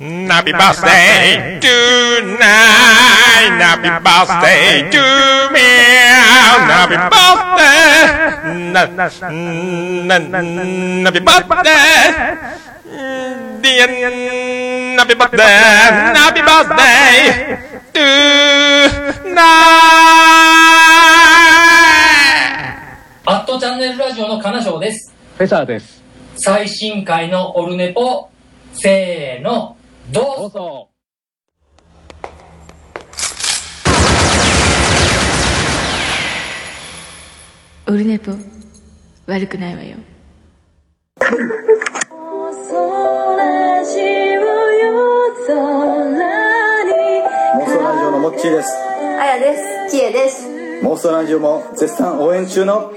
Happy birthday tonight. Happy birthday to me. Happy birthday. Happy birthday. Dear, happy birthday. Happy birthday tonight. アットチャンネルラジオの金賞です。フェザーです。最新回のオルネポ、せーの、どうぞ。オルネポ悪くないわよモンストラジオのモッチーですあやです。きえです。モンストラジオも絶賛応援中の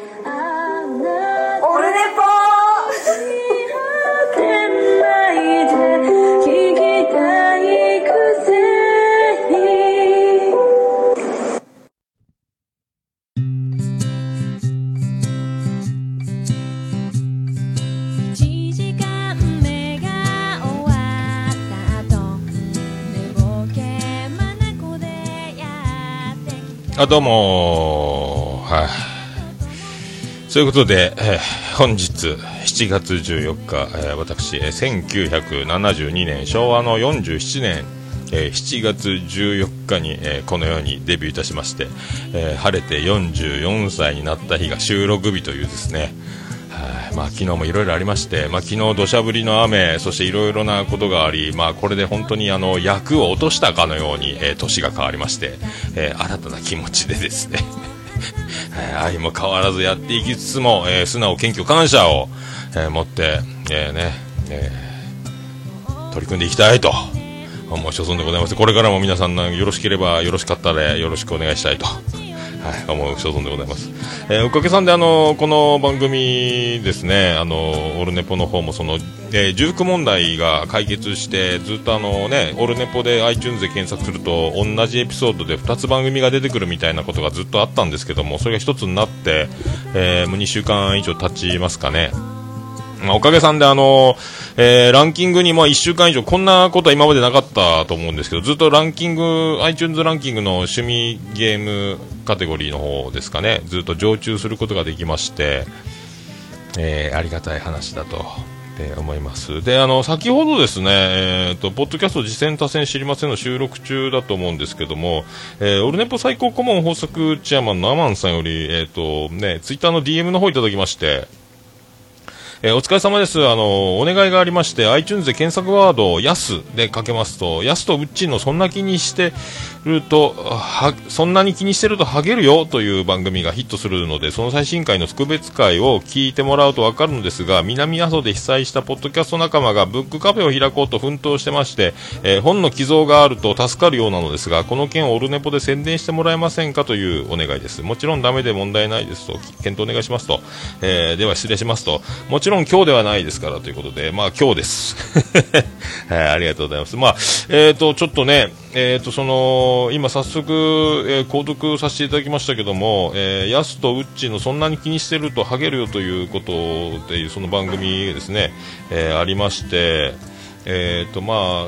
あどうもはい、そういうことで、えー本日7月14日、えー私、えー1972年昭和の47年、えー7月14日に、えーこのようにデビューいたしまして、えー晴れて44歳になった日が収録日というですねまあ、昨日もいろいろありまして、まあ、昨日土砂降りの雨、そしていろいろなことがあり、まあ、これで本当にあの役を落としたかのように、えー年が変わりまして、えー新たな気持ちでですね、はい愛も変わらずやっていきつつも、えー素直、謙虚、感謝を、え持って、えねえ取り組んでいきたいと思う所存でございます。これからも皆さんよろしければよろしかったらよろしくお願いしたいと。はい、思う所存でございます。えーおかげさんで、あのこの番組ですね、あのオルネポの方も、その、えー重複問題が解決して、ずっとあのね、オルネポで iTunes で検索すると、同じエピソードで2つ番組が出てくるみたいなことがずっとあったんですけども、それが1つになって、えーもう2週間以上経ちますかね。まあ、おかげさんで、あのえーランキングに、まあ、1週間以上、こんなことは今までなかったと思うんですけど、ずっとランキング、iTunes ランキングの趣味ゲームカテゴリーの方ですかね、ずっと常駐することができまして、えーありがたい話だと。え思いますであの先ほどですね、えー、とポッドキャスト実践多戦知りませんの収録中だと思うんですけども、えーオルネポ最高顧問豊作チェアマンのアマンさんより、えーとね、ツイッターの DM の方いただきまして、えーお疲れ様です。あの、お願いがありまして、iTunes で検索ワード、やすでかけますと、やすとうっちんのそんな気にしてると、は、そんなに気にしてるとハゲるよという番組がヒットするので、その最新回の特別回を聞いてもらうとわかるのですが、南阿蘇で被災したポッドキャスト仲間がブックカフェを開こうと奮闘してまして、えー本の寄贈があると助かるようなのですが、この件をオルネポで宣伝してもらえませんかというお願いです。もちろんダメで問題ないですと、検討お願いしますと、えーでは失礼しますと、もちろん今日ではないですからということで、まあ今日です。はい、ありがとうございます。まあ、えっ、と、ちょっとね、えっ、と、その、今早速、えー購読させていただきましたけども、えー、ヤスとウッチのそんなに気にしてるとハゲるよということでその番組ですね、えーありまして、えーとまあ、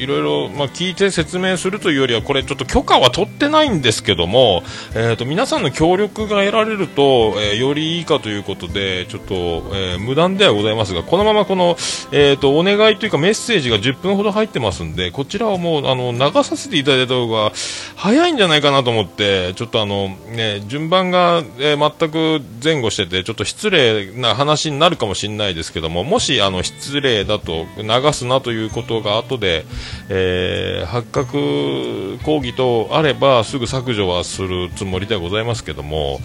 いろいろ、まあ、聞いて説明するというよりはこれちょっと許可は取ってないんですけども、えー、と皆さんの協力が得られると、えーよりいいかということでちょっと、えー無断ではございますがこのままこの、えー、とお願いというかメッセージが10分ほど入ってますんでこちらをもうあの流させていただいた方が早いんじゃないかなと思ってちょっとあの、ね、順番が、えー全く前後しててちょっと失礼な話になるかもしれないですけどももしあの失礼だと流すなということが後で、えー発覚抗議とあればすぐ削除はするつもりではございますけども、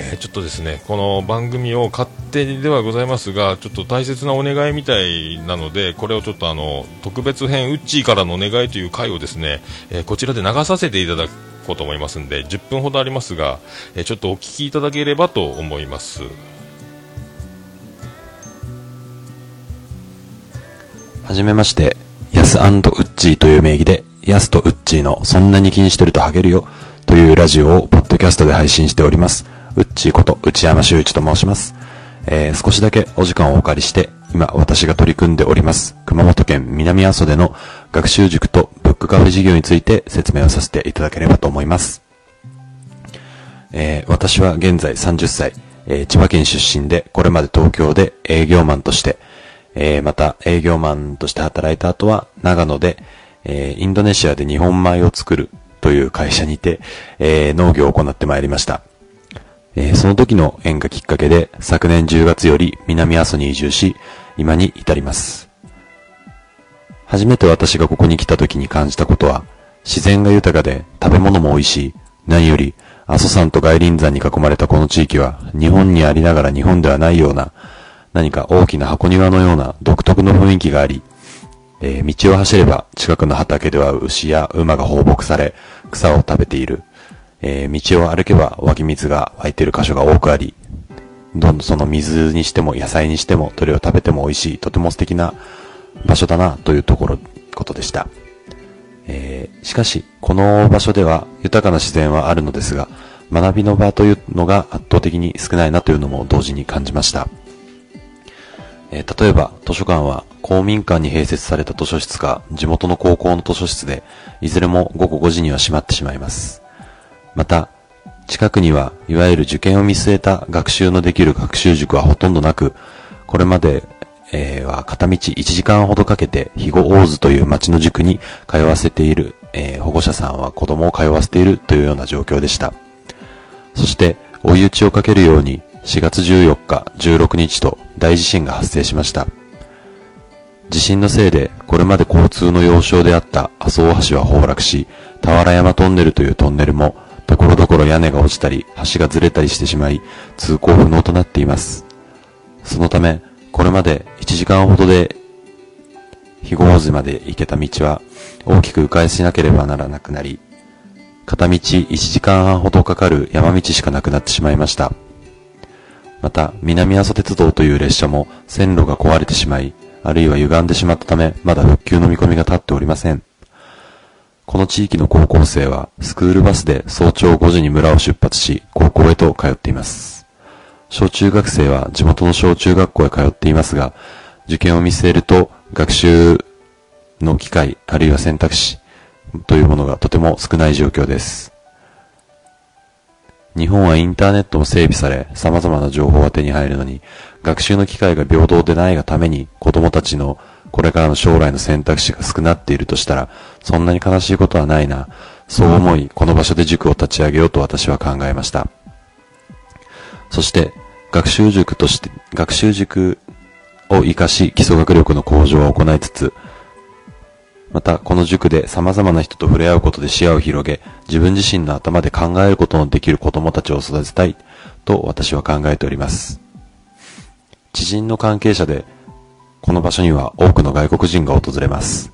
えーちょっとですねこの番組を勝手にではございますがちょっと大切なお願いみたいなのでこれをちょっとあの特別編ウッチーからのお願いという回をですね、えーこちらで流させていただこうと思いますんで10分ほどありますが、えーちょっとお聞きいただければと思います。はじめまして、スウッチーという名義で、ヤスとウッチーのそんなに気にしてるとハゲるよというラジオをポッドキャストで配信しております。ウッチーこと内山修一と申します。えー少しだけお時間をお借りして、今私が取り組んでおります、熊本県南阿蘇での学習塾とブックカフェ事業について説明をさせていただければと思います。えー私は現在30歳、えー千葉県出身で、これまで東京で営業マンとして、えーまた営業マンとして働いた後は長野で、えーインドネシアで日本米を作るという会社にて、えー農業を行ってまいりました。えーその時の縁がきっかけで、昨年10月より南阿蘇に移住し、今に至ります。初めて私がここに来た時に感じたことは、自然が豊かで食べ物も美味しい。何より、阿蘇山と外輪山に囲まれたこの地域は、日本にありながら日本ではないような、何か大きな箱庭のような独特の雰囲気があり、えー道を走れば近くの畑では牛や馬が放牧され、草を食べている。えー道を歩けば湧き水が湧いている箇所が多くあり、どんどんその水にしても野菜にしてもどれを食べても美味しい、とても素敵な場所だなというところ、ことでした。えーしかし、この場所では豊かな自然はあるのですが、学びの場というのが圧倒的に少ないなというのも同時に感じました。え例えば、図書館は公民館に併設された図書室か地元の高校の図書室で、いずれも午後5時には閉まってしまいます。また、近くには、いわゆる受験を見据えた学習のできる学習塾はほとんどなく、これまで、えは片道1時間ほどかけて、肥後大津という町の塾に通わせている、えー保護者さんは子供を通わせているというような状況でした。そして、追い打ちをかけるように、4月14日、16日と大地震が発生しました。地震のせいで、これまで交通の要衝であった阿蘇大橋は崩落し、俵山トンネルというトンネルも、ところどころ屋根が落ちたり、橋がずれたりしてしまい、通行不能となっています。そのため、これまで1時間ほどで、肥後大まで行けた道は、大きく迂回しなければならなくなり、片道1時間半ほどかかる山道しかなくなってしまいました。また、南阿蘇鉄道という列車も線路が壊れてしまい、あるいは歪んでしまったため、まだ復旧の見込みが立っておりません。この地域の高校生は、スクールバスで早朝5時に村を出発し、高校へと通っています。小中学生は地元の小中学校へ通っていますが、受験を見据えると、学習の機会、あるいは選択肢というものがとても少ない状況です。日本はインターネットも整備され、様々な情報が手に入るのに、学習の機会が平等でないがために、子供たちのこれからの将来の選択肢が少なっているとしたら、そんなに悲しいことはないな。そう思い、この場所で塾を立ち上げようと私は考えました。そして、学習塾として、学習塾を活かし、基礎学力の向上を行いつつ、また、この塾で様々な人と触れ合うことで視野を広げ、自分自身の頭で考えることのできる子供たちを育てたい、と私は考えております。知人の関係者で、この場所には多くの外国人が訪れます。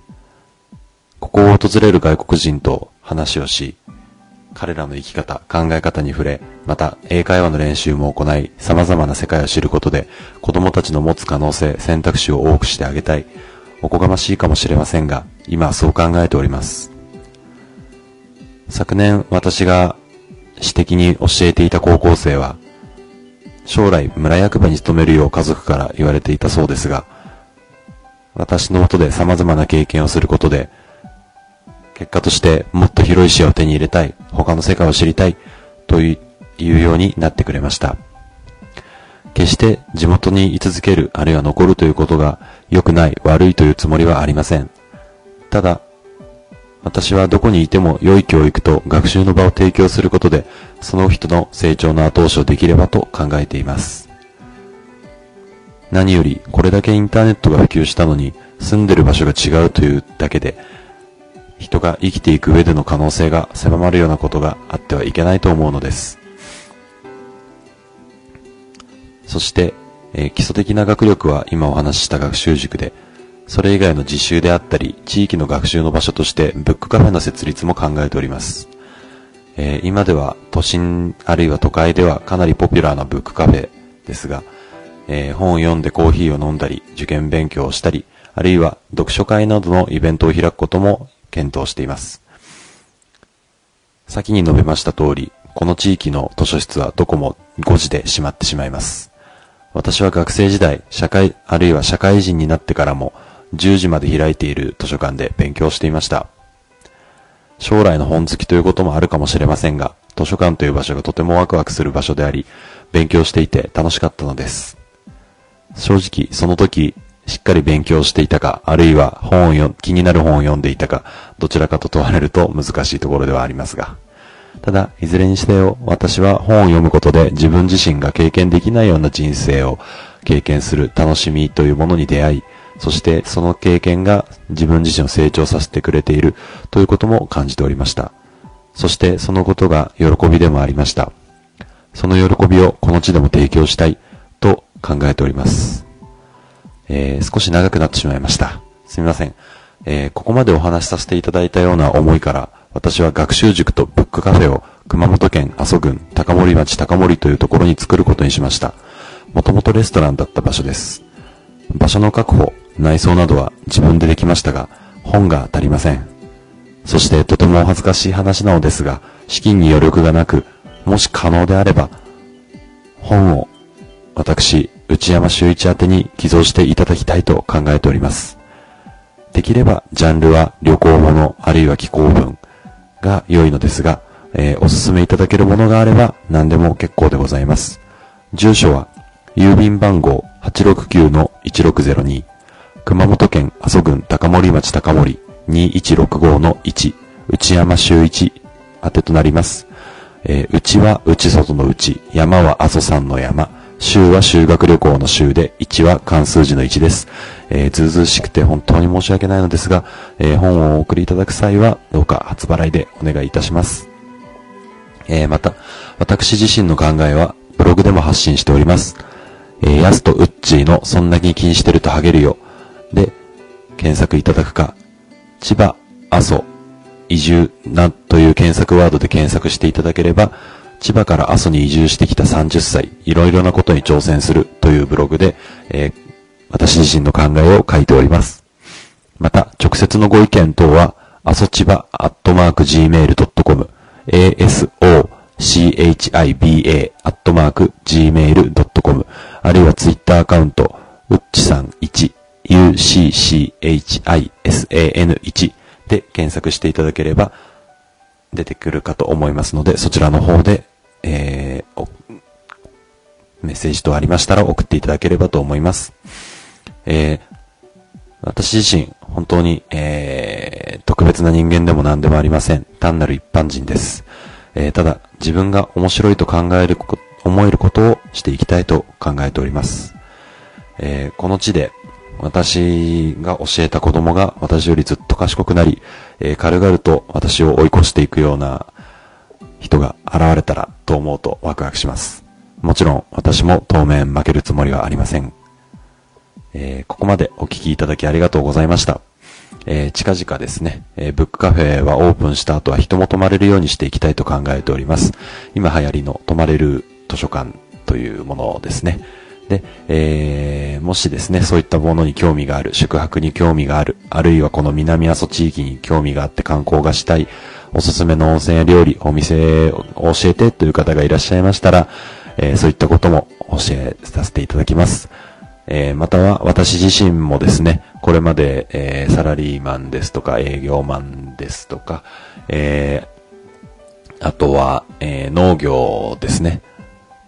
ここを訪れる外国人と話をし、彼らの生き方、考え方に触れ、また英会話の練習も行い、様々な世界を知ることで、子供たちの持つ可能性、選択肢を多くしてあげたい。おこがましいかもしれませんが、今はそう考えております。昨年私が私的に教えていた高校生は、将来村役場に勤めるよう家族から言われていたそうですが、私の下で様々な経験をすることで、結果としてもっと広い視野を手に入れたい、他の世界を知りたい、というようになってくれました。決して地元に居続ける、あるいは残るということが良くない、悪いというつもりはありません。ただ、私はどこにいても良い教育と学習の場を提供することで、その人の成長の後押しをできればと考えています。何より、これだけインターネットが普及したのに、住んでる場所が違うというだけで、人が生きていく上での可能性が狭まるようなことがあってはいけないと思うのです。そして、えー基礎的な学力は今お話しした学習塾で、それ以外の実習であったり、地域の学習の場所としてブックカフェの設立も考えております。えー今では都心あるいは都会ではかなりポピュラーなブックカフェですが、えー本を読んでコーヒーを飲んだり、受験勉強をしたり、あるいは読書会などのイベントを開くことも検討しています。先に述べました通り、この地域の図書室はどこも5時で閉まってしまいます。私は学生時代、社会、あるいは社会人になってからも、10時まで開いている図書館で勉強していました。将来の本好きということもあるかもしれませんが、図書館という場所がとてもワクワクする場所であり、勉強していて楽しかったのです。正直、その時、しっかり勉強していたか、あるいは本を読気になる本を読んでいたか、どちらかと問われると難しいところではありますが。ただ、いずれにしてよ、私は本を読むことで自分自身が経験できないような人生を経験する楽しみというものに出会い、そしてその経験が自分自身を成長させてくれているということも感じておりました。そしてそのことが喜びでもありました。その喜びをこの地でも提供したいと考えております。えー少し長くなってしまいました。すみません。えーここまでお話しさせていただいたような思いから、私は学習塾とブックカフェを熊本県阿蘇郡高森町高森というところに作ることにしました。もともとレストランだった場所です。場所の確保、内装などは自分でできましたが、本が足りません。そしてとても恥ずかしい話なのですが、資金に余力がなく、もし可能であれば、本を私、内山修一宛に寄贈していただきたいと考えております。できれば、ジャンルは旅行物、あるいは気候文が良いのですが、えーおすすめいただけるものがあれば何でも結構でございます。住所は、郵便番号869-1602、熊本県阿蘇郡高森町高森2165-1、内山修一宛てとなります。えー内は内外の内、山は阿蘇山の山、州は修学旅行の州で、1は関数字の1です。えーずうずうしくて本当に申し訳ないのですが、えー本をお送りいただく際は、どうか初払いでお願いいたします。えーまた、私自身の考えは、ブログでも発信しております。えー、ヤスとウッチーのそんなに気にしてるとハゲるよ。で、検索いただくか、千葉、阿蘇、移住なという検索ワードで検索していただければ、千葉から阿蘇に移住してきた30歳、いろいろなことに挑戦するというブログで、えー私自身の考えを書いております。また、直接のご意見等は、阿蘇千葉アットマーク gmail.com、aso chiba アットマーク gmail.com、あるいはツイッターアカウント、うっちさん1、ucchisan1 で検索していただければ出てくるかと思いますので、そちらの方で、えーメッセージ等ありましたら送っていただければと思います。えー私自身、本当に、えー特別な人間でも何でもありません。単なる一般人です。えーただ、自分が面白いと考える、思えることをしていきたいと考えております。えーこの地で、私が教えた子供が私よりずっと賢くなり、えー軽々と私を追い越していくような人が現れたらと思うとワクワクします。もちろん私も当面負けるつもりはありません。えーここまでお聞きいただきありがとうございました。えー近々ですね、えーブックカフェはオープンした後は人も泊まれるようにしていきたいと考えております。今流行りの泊まれる図書館というものですね。で、えーもしですね、そういったものに興味がある、宿泊に興味がある、あるいはこの南阿蘇地域に興味があって観光がしたい、おすすめの温泉や料理、お店を教えてという方がいらっしゃいましたら、えーそういったことも教えさせていただきます。えーまたは私自身もですね、これまで、えーサラリーマンですとか営業マンですとか、えーあとは、えー農業ですね。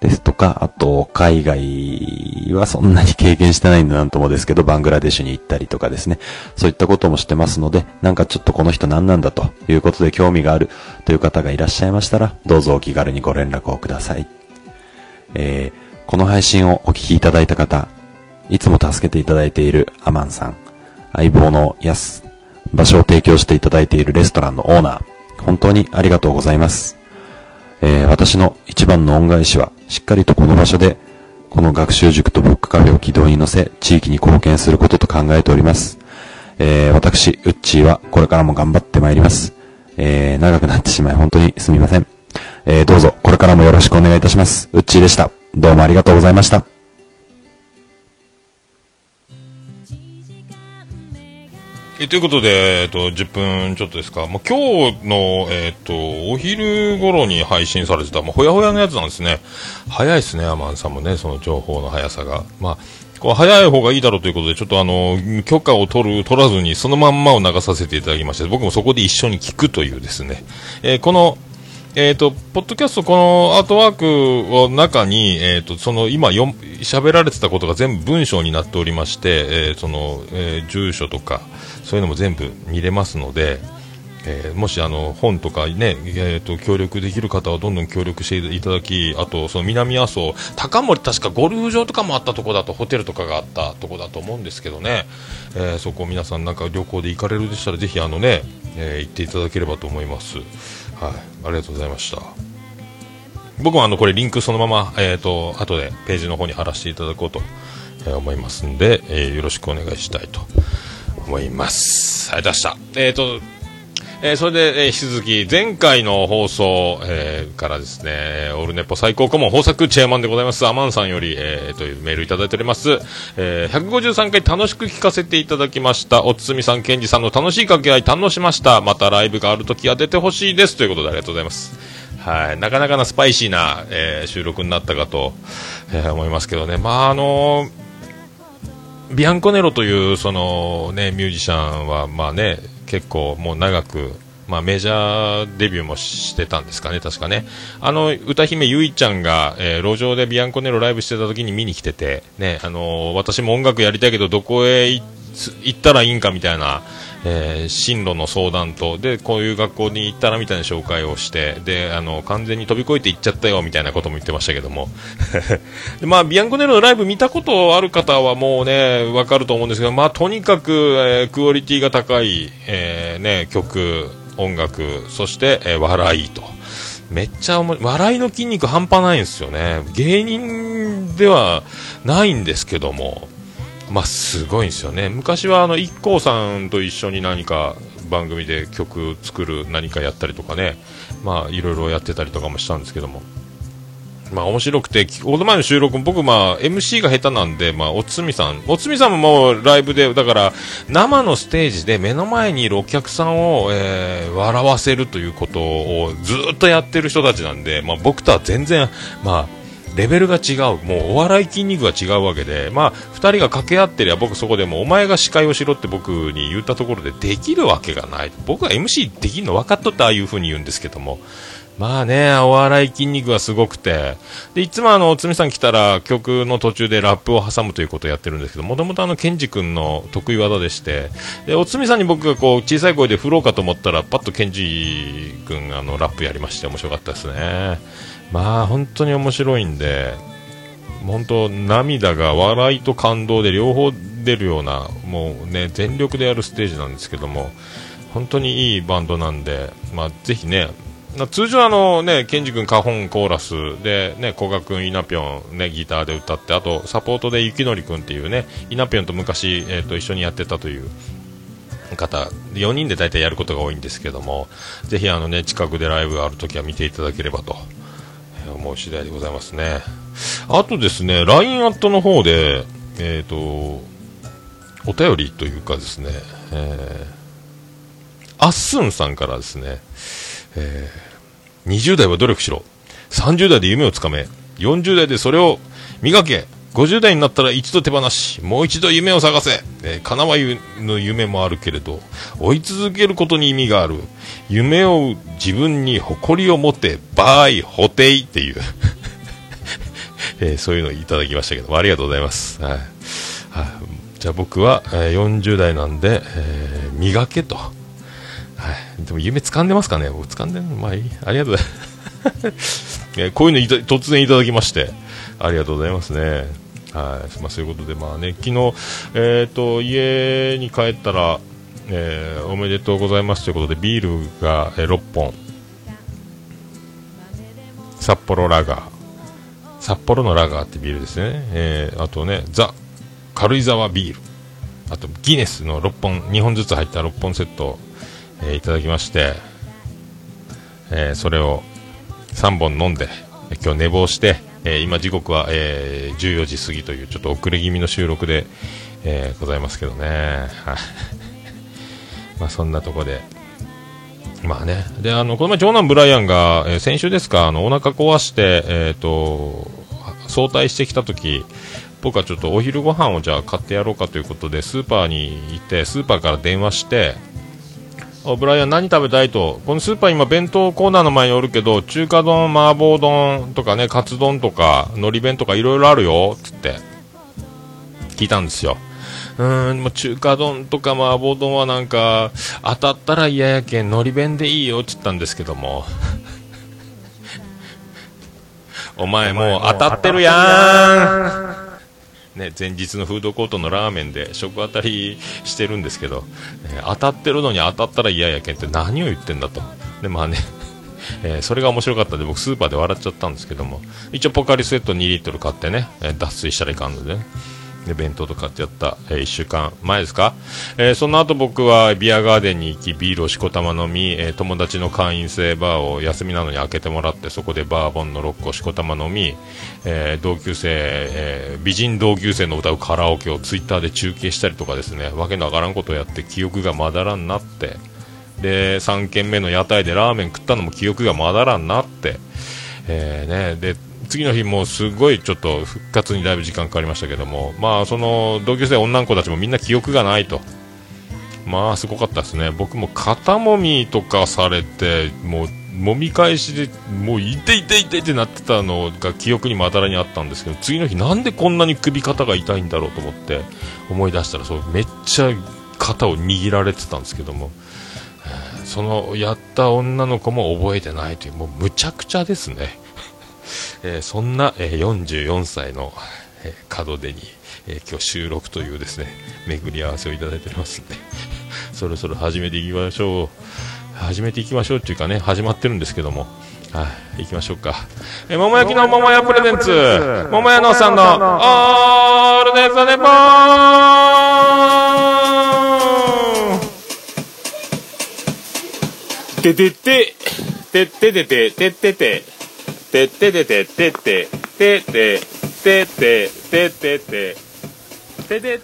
ですとか、あと、海外はそんなに経験してないんでなんともですけど、バングラデシュに行ったりとかですね。そういったこともしてますので、なんかちょっとこの人何なんだということで興味があるという方がいらっしゃいましたら、どうぞお気軽にご連絡をください。えーこの配信をお聞きいただいた方、いつも助けていただいているアマンさん、相棒のヤス、場所を提供していただいているレストランのオーナー、本当にありがとうございます。えー私の一番の恩返しは、しっかりとこの場所で、この学習塾とブックカフェを軌道に乗せ、地域に貢献することと考えております。えー私、ウッチーはこれからも頑張ってまいります。えー長くなってしまい本当にすみません。えーどうぞこれからもよろしくお願いいたします。ウッチーでした。どうもありがとうございました。えということで、えっと、10分ちょっとですか、もう今日の、えっと、お昼頃に配信されてた、もうほやほやのやつなんですね。早いですね、アマンさんもね、その情報の速さが。まあ、こう早い方がいいだろうということで、ちょっとあの、許可を取る、取らずに、そのまんまを流させていただきまして、僕もそこで一緒に聞くというですね、えーこの、えっ、と、ポッドキャスト、このアートワークの中に、えっ、と、その今よん、喋られてたことが全部文章になっておりまして、えーその、えー住所とか、そういうのも全部見れますので、えーもしあの本とかね、えー、と協力できる方はどんどん協力していただき、あとその南阿蘇、高森、確かゴルフ場とかもあったとこだと、ホテルとかがあったとこだと思うんですけどね、えーそこ皆さんなんか旅行で行かれるでしたら、ぜひあのね、えー行っていただければと思います。はい、ありがとうございました。僕もあのこれリンクそのまま、えー、と後でページの方に貼らせていただこうと、えー思いますんで、えーよろしくお願いしたいと思います。ありがとうございました。えーとえーそれで、えー引き続き前回の放送、えーからですね、オールネポ最高顧問豊作チェアマンでございます、アマンさんより、えーというメールいただいております。えー153回楽しく聞かせていただきました。おつつみさん、ケンジさんの楽しい掛け合い堪能しました。またライブがあるときは出てほしいです。ということでありがとうございます。はい、なかなかなスパイシーな、えー収録になったかと、えー思いますけどね。まあ、あのービアンコネロというその、ね、ミュージシャンは、まあね、結構もう長く、まあ、メジャーデビューもしてたんですかね、確かね。あの、歌姫ゆいちゃんが、えー路上でビアンコネロライブしてた時に見に来てて、ね、あのー私も音楽やりたいけど、どこへ行ったらいいんかみたいな、えー進路の相談と、で、こういう学校に行ったらみたいな紹介をして、で、あの、完全に飛び越えて行っちゃったよみたいなことも言ってましたけども。でまあ、ビアンコネロのライブ見たことある方はもうね、わかると思うんですけど、まあ、とにかく、えークオリティが高い、えーね、曲、音楽、そして、え笑いと。めっちゃおも笑いの筋肉半端ないんですよね。芸人ではないんですけども、まあ、すごいんですよね。昔は、あの、IKKO さんと一緒に何か番組で曲作る何かやったりとかね、まあ、いろいろやってたりとかもしたんですけども。まあ面白くて、この前の収録も僕まあ MC が下手なんで、まあおつみさん、おつみさんももうライブで、だから生のステージで目の前にいるお客さんを、えー笑わせるということをずっとやってる人たちなんで、まあ僕とは全然、まあレベルが違う、もうお笑い筋肉が違うわけで、まあ二人が掛け合ってりゃ僕そこでもお前が司会をしろって僕に言ったところでできるわけがない。僕は MC できるの分かっとってああいう風に言うんですけども、まあね、お笑い筋肉がすごくて、で、いつもあの、つみさん来たら曲の途中でラップを挟むということをやってるんですけど、もともとあの、ケンジ君の得意技でして、で、おつみさんに僕がこう、小さい声で振ろうかと思ったら、パッとケンジ君あの、ラップやりまして面白かったですね。まあ、本当に面白いんで、本当涙が笑いと感動で両方出るような、もうね、全力でやるステージなんですけども、本当にいいバンドなんで、まあ、ぜひね、通常あのね、ケンジ君カホンコーラスでね、古賀君イナピョンね、ギターで歌って、あとサポートでゆきのり君っていうね、イナピョンと昔、えっ、と一緒にやってたという方、4人で大体やることが多いんですけども、ぜひあのね、近くでライブがあるときは見ていただければと、思う次第でございますね。あとですね、LINE アットの方で、えっ、と、お便りというかですね、えー、アッスンさんからですね、えー20代は努力しろ。30代で夢をつかめ。40代でそれを磨け。50代になったら一度手放し。もう一度夢を探せ、えー、叶わゆの夢もあるけれど追い続けることに意味がある。夢を自分に誇りを持ってバイ補定っていう、えーそういうのをいただきましたけどありがとうございます、はいはい、じゃあ僕は、えー40代なんで、えー磨けとはい、でも夢掴んでますかね？僕掴んでるのまあいい。ありがとうございます。えこういうの突然いただきまして、ありがとうございますね。はい。まあそういうことで、まあね、昨日、えっ、と、家に帰ったら、えーおめでとうございますということで、ビールが、えー6本。札幌ラガー。札幌のラガーってビールですね。えーあとね、ザ・軽井沢ビール。あと、ギネスの6本、2本ずつ入った6本セット、えーいただきまして、えーそれを3本飲んで、今日寝坊して、えー今時刻は、えー14時過ぎというちょっと遅れ気味の収録で、えーございますけどね。はいまあそんなとこで。まあね。で、あの、この前長男ブライアンが、えー先週ですか、あの、お腹壊して、えっ、と、早退してきた時僕はちょっとお昼ご飯をじゃあ買ってやろうかということで、スーパーに行って、スーパーから電話して、おブライアン何食べたいと？このスーパー今弁当コーナーの前におるけど、中華丼、麻婆丼とかね、カツ丼とか、海苔弁とかいろいろあるよ、つって。聞いたんですよ。うーん、もう中華丼とか麻婆丼はなんか、当たったら嫌やけん、海苔弁でいいよって言ったんですけども。お前もう当たってるやんね、前日のフードコートのラーメンで食当たりしてるんですけど、えー当たってるのに当たったら嫌やけんって何を言ってんだと。で、まあね、えーそれが面白かったんで僕スーパーで笑っちゃったんですけども、一応ポカリスエット2リットル買ってね、えー脱水したらいかんのでね。で、弁当とかってやった、え1週間前ですか、えーその後僕はビアガーデンに行き、ビールをしこたま飲み、えー友達の会員制バーを休みなのに開けてもらって、そこでバーボンの6個しこたま飲み、えー同級生、え美人同級生の歌うカラオケをツイッターで中継したりとかですね、わけのわからんことをやって記憶がまだらんなって、で、3軒目の屋台でラーメン食ったのも記憶がまだらんなって、えね、で、次の日もすごいちょっと復活にだいぶ時間かかりましたけども、まあその同級生女の子たちもみんな記憶がないと。まあすごかったですね。僕も肩もみとかされて、もう揉み返しで、もういていていてってなってたのが記憶にまだらにあったんですけど、次の日なんでこんなに首肩が痛いんだろうと思って思い出したら、そうめっちゃ肩を握られてたんですけども、そのやった女の子も覚えてないという、もうむちゃくちゃですね。えー、そんな、えー、44歳の、えー、門出に、え今日収録というですね巡り合わせをいただいておりますのでそろそろ始めていきましょう始めていきましょうっていうかね始まってるんですけどもはい、行きましょうか。え、桃焼きの桃屋プレゼンツ、桃屋のさんの、オールデイズ・ネポーンててて、てててて、ててて。ててててててててててててて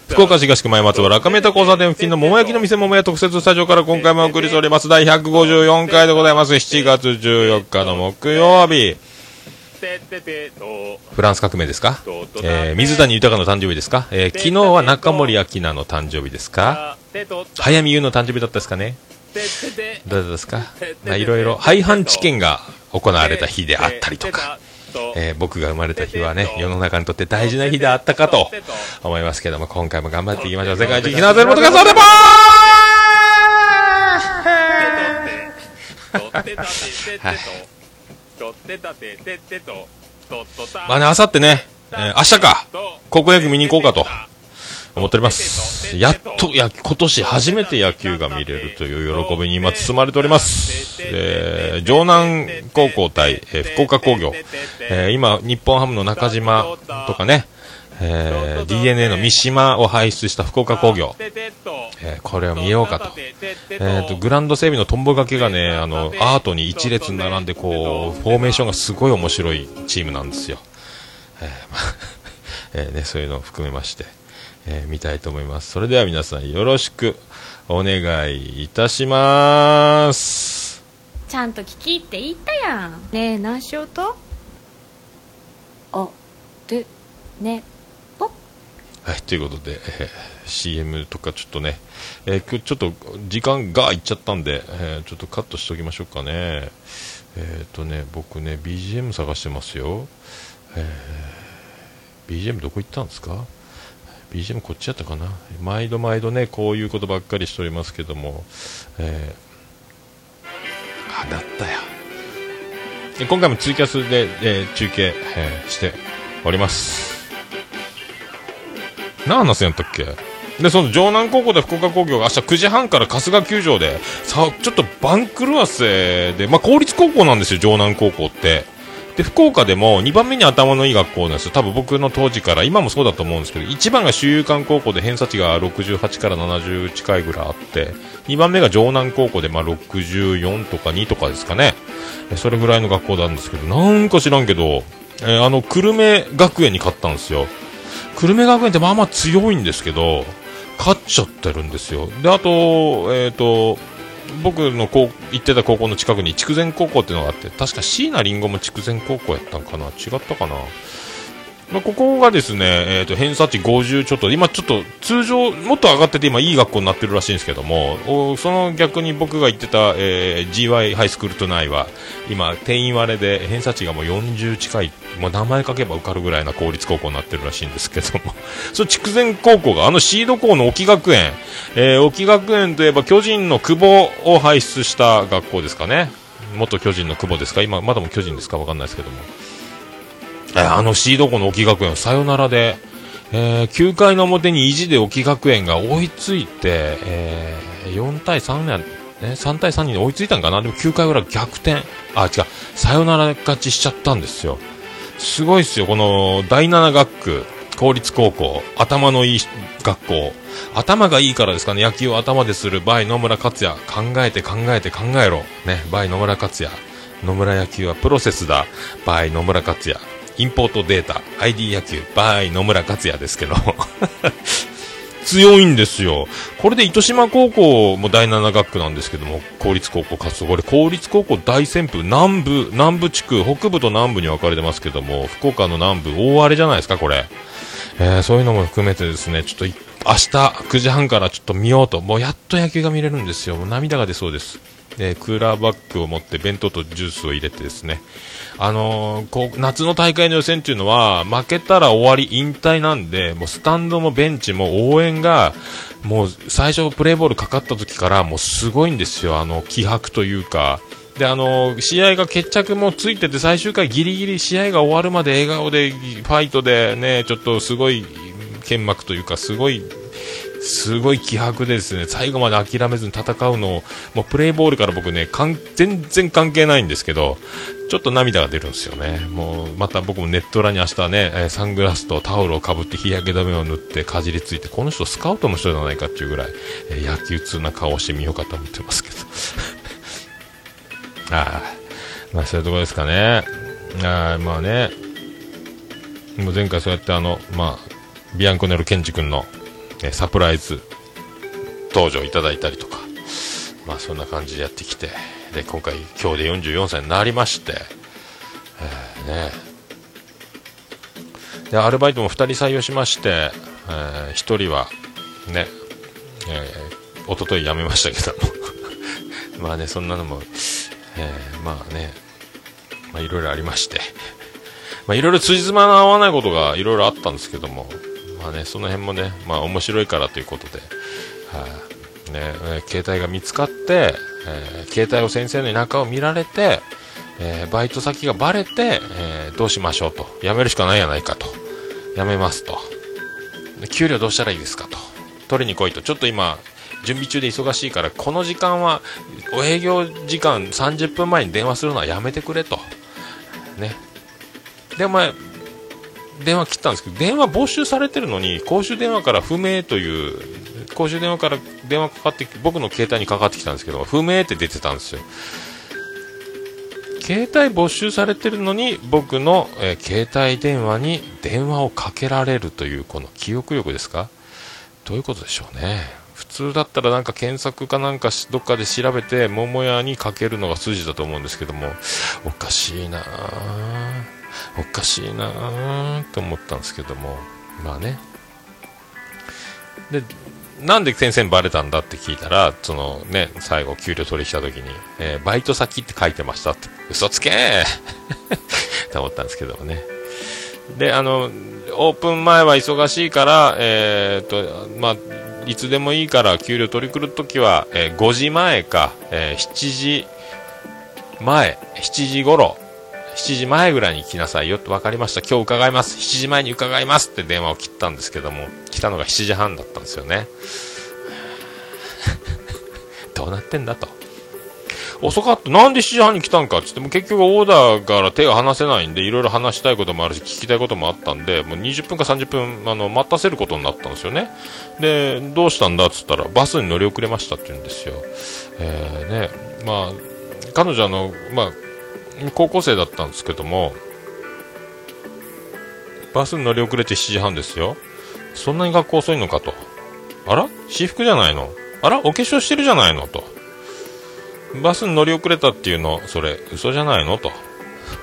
福岡市東区前松原赤目田交差点付近の桃焼きの店桃屋特設スタジオから今回もお送りしております第154回でございます7月14日の木曜日フランス革命ですか、えー、水谷豊の誕生日ですか、えー、昨日は中森明菜の誕生日ですか早見優の誕生日だったですかねどうですか？まあいろいろ廃藩置県が行われた日であったりとか、えー僕が生まれた日はね、世の中にとって大事な日であったかと思いますけども、今回も頑張っていきましょう。世界一ひなぜることがそうでもまあね、あさってね、えー明日か、高校野球見に行こうかと思っております。やっと、や、今年初めて野球が見れるという喜びに今包まれております。えー、城南高校対、えー福岡工業。えー今、日本ハムの中島とかね、えー DNA の三島を輩出した福岡工業。えーこれを見ようかと。えーと、グランド整備のトンボがけがね、あの、アートに一列並んで、こう、フォーメーションがすごい面白いチームなんですよ。えーまあ えーね、そういうのを含めまして、えー見たいと思います。それでは皆さんよろしくお願いいたします。ちゃんと聞きって言ったやんねえ何しようと？あでねぽはい、ということで、えー CM とかちょっとね、えー今日ちょっと時間がいっちゃったんで、えーちょっとカットしておきましょうかね。えっ、とね、僕ね、BGM 探してますよ。えー BGM どこ行ったんですか？BGM こっちやったかな毎度毎度ね、こういうことばっかりしておりますけども、えー、あ、なったよ。で今回もツイキャスで、えー中継、えーしております。何話すんやったっけ？で、その城南高校で福岡工業が明日9時半から春日球場で、さ、ちょっと番狂わせで、まあ、公立高校なんですよ、城南高校って。で、福岡でも2番目に頭のいい学校なんですよ。多分僕の当時から、今もそうだと思うんですけど、1番が周遊館高校で偏差値が68から70近いぐらいあって、2番目が城南高校で、ま、64とか2とかですかね。それぐらいの学校なんですけど、なんか知らんけど、えーあの、久留米学園に勝ったんですよ。久留米学園ってまあまあ強いんですけど、勝っちゃってるんですよ。で、あと、えっ、と、僕のこう行ってた高校の近くに筑前高校っていうのがあって、確か椎名林檎も筑前高校やったんかな？違ったかな？まあ、ここがですね、えっ、と、偏差値50ちょっと、今ちょっと通常、もっと上がってて今いい学校になってるらしいんですけども、その逆に僕が行ってた、えー GY ハイスクールトナイは、今、定員割れで偏差値がもう40近い、もう名前書けば受かるぐらいな公立高校になってるらしいんですけども、その筑前高校が、あのシード校の沖学園、えー沖学園といえば巨人の久保を輩出した学校ですかね。元巨人の久保ですか？今、まだも巨人ですか？わかんないですけども。えーあのシード校の沖学園、サヨナラで、えー9回の表に意地で沖学園が追いついて、えー4対3ね、ね、3対3に追いついたんかな？でも9回裏逆転。あ、違う。サヨナラ勝ちしちゃったんですよ。すごいっすよ。この第7学区、公立高校、頭のいい学校。頭がいいからですかね、野球を頭でする by 野村克也。考えて考えて考えろ。ね、 by 野村克也。野村野球はプロセスだ。 by 野村克也。 import data、ID 野球、 by 野村克也ですけど。強いんですよ。これで糸島高校も第7学区なんですけども、公立高校活動。これ公立高校大旋風、南部、南部地区、北部と南部に分かれてますけども、福岡の南部、大荒れじゃないですか、これ。えーそういうのも含めてですね、ちょっと明日9時半からちょっと見ようと、もうやっと野球が見れるんですよ。もう涙が出そうです。で、クーラーバッグを持って弁当とジュースを入れてですね、あのーこう、夏の大会の予選っていうのは、負けたら終わり、引退なんで、もうスタンドもベンチも応援が、もう最初プレーボールかかった時からもうすごいんですよ、あの、気迫というか。で、あの試合が決着もついてて最終回ギリギリ試合が終わるまで笑顔で、ファイトでね、ちょっとすごい剣幕というか、すごいすごい気迫でですね、最後まで諦めずに戦うのを、もうプレイボールから僕ね、かん全然関係ないんですけど、ちょっと涙が出るんですよね。もう、また僕もネット裏に明日ね、えサングラスとタオルをかぶって日焼け止めを塗ってかじりついて、この人スカウトの人じゃないかっていうぐらい、え野球通な顔をしてみようかと思ってますけど。あ あ、まあそういうところですかね。ああ、まあね、もう前回そうやってあの、まあ、ビアンコネルケンジ君の、えサプライズ登場いただいたりとか、まあそんな感じでやってきて、で、今回今日で44歳になりまして、えーね、で、アルバイトも2人採用しまして、え1人はね、えー、一昨日辞めましたけど、まあね、そんなのも、えーまあね、まあいろいろありまして、まあいろいろ辻褄の合わないことがいろいろあったんですけども、まあね、その辺もね、まあ面白いからということで、はい、ね、携帯が見つかって、えー携帯を先生の中を見られて、えーバイト先がバレて、えーどうしましょうと。辞めるしかないやないかと。辞めますと。給料どうしたらいいですかと。取りに来いと。ちょっと今、準備中で忙しいから、この時間は、お営業時間30分前に電話するのはやめてくれと。ね。で、お前、電話切ったんですけど、電話没収されてるのに、公衆電話から不明という、公衆電話から電話かかって僕の携帯にかかってきたんですけど、不明って出てたんですよ。携帯没収されてるのに、僕の、え携帯電話に電話をかけられるという、この記憶力ですか？どういうことでしょうね。普通だったらなんか検索かなんかどっかで調べて、桃屋にかけるのが筋だと思うんですけども、おかしいなぁ。おかしいなぁと思ったんですけども、まあね。で、なんで先生にバレたんだって聞いたら、そのね、最後給料取り来た時に、えーバイト先って書いてましたって、嘘つけー と思ったんですけどもね。で、あの、オープン前は忙しいから、えーっと、まあ、いつでもいいから給料取り来るときは、えー5時前か、えー7時前、7時頃、7時前ぐらいに来なさいよって分かりました。今日伺います。7時前に伺いますって電話を切ったんですけども、来たのが7時半だったんですよね。どうなってんだと。遅かった。なんで7時半に来たんかってっても結局オーダーから手が離せないんで、いろいろ話したいこともあるし、聞きたいこともあったんで、もう20分か30分、あの、待たせることになったんですよね。で、どうしたんだ？っつったら、バスに乗り遅れましたって言うんですよ。えー、ね、まあ、彼女あの、まあ、高校生だったんですけども、バスに乗り遅れて7時半ですよ。そんなに学校遅いのかと。あら？私服じゃないの？あら？お化粧してるじゃないの？と。バスに乗り遅れたっていうの、それ、嘘じゃないの？と。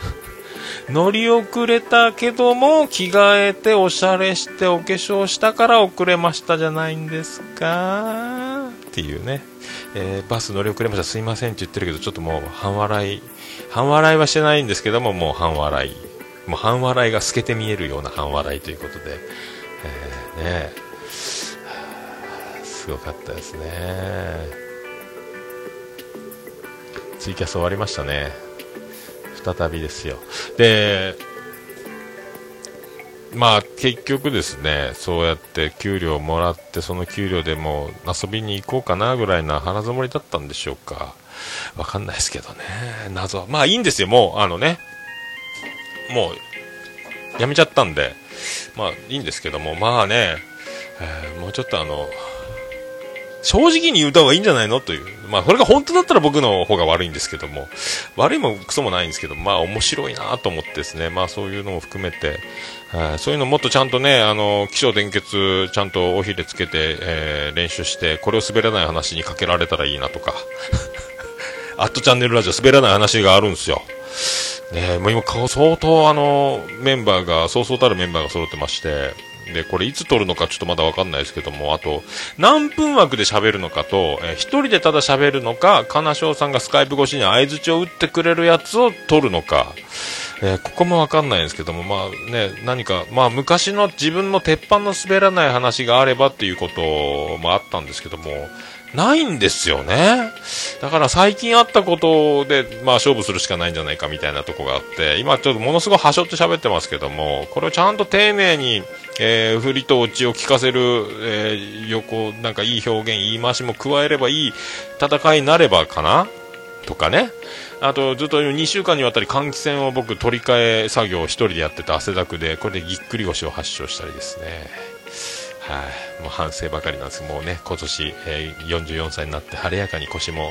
乗り遅れたけども、着替えておしゃれしてお化粧したから遅れましたじゃないんですか？っていうね。えーバス乗り遅れましたすいませんって言ってるけど、ちょっともう半笑い、半笑いはしてないんですけども、もう半笑い。もう半笑いが透けて見えるような半笑いということで、えーねすごかったですね。ツイキャス終わりましたね。再びですよ。で、まあ結局ですね、そうやって給料もらって、その給料でも遊びに行こうかなぐらいな腹積もりだったんでしょうか。わかんないですけどね。謎は。まあいいんですよ、もう、あのね。もう、やめちゃったんで。まあいいんですけども、まあね、えーもうちょっとあの、正直に言った方がいいんじゃないの？という。まあ、これが本当だったら僕の方が悪いんですけども、悪いもクソもないんですけど、まあ、面白いなと思ってですね、まあ、そういうのも含めて、はいそういうのもっとちゃんとね、あの、気象伝結、ちゃんとおひれつけて、えー練習して、これを滑らない話にかけられたらいいなとか、アットチャンネルラジオ滑らない話があるんですよ。ねえもう今、相当あの、メンバーが、そうそうたるメンバーが揃ってまして、で、これいつ撮るのかちょっとまだわかんないですけども、あと、何分枠で喋るのかと、えー一人でただ喋るのか、金賞さんがスカイプ越しに合図を打ってくれるやつを撮るのか、えーここもわかんないんですけども、まあね、何か、まあ昔の自分の鉄板の滑らない話があればっていうこともあったんですけども、ないんですよね。だから最近あったことで、まあ勝負するしかないんじゃないかみたいなとこがあって、今ちょっとものすごい端折って喋ってますけども、これをちゃんと丁寧に、えー振りと落ちを聞かせる、えー横、なんかいい表現、言い回しも加えればいい戦いになればかな？とかね。あと、ずっと2週間にわたり換気扇を僕取り替え作業を一人でやってて汗だくで、これでぎっくり腰を発症したりですね。はい、もう反省ばかりなんですもうね、今年、えー44歳になって晴れやかに腰も、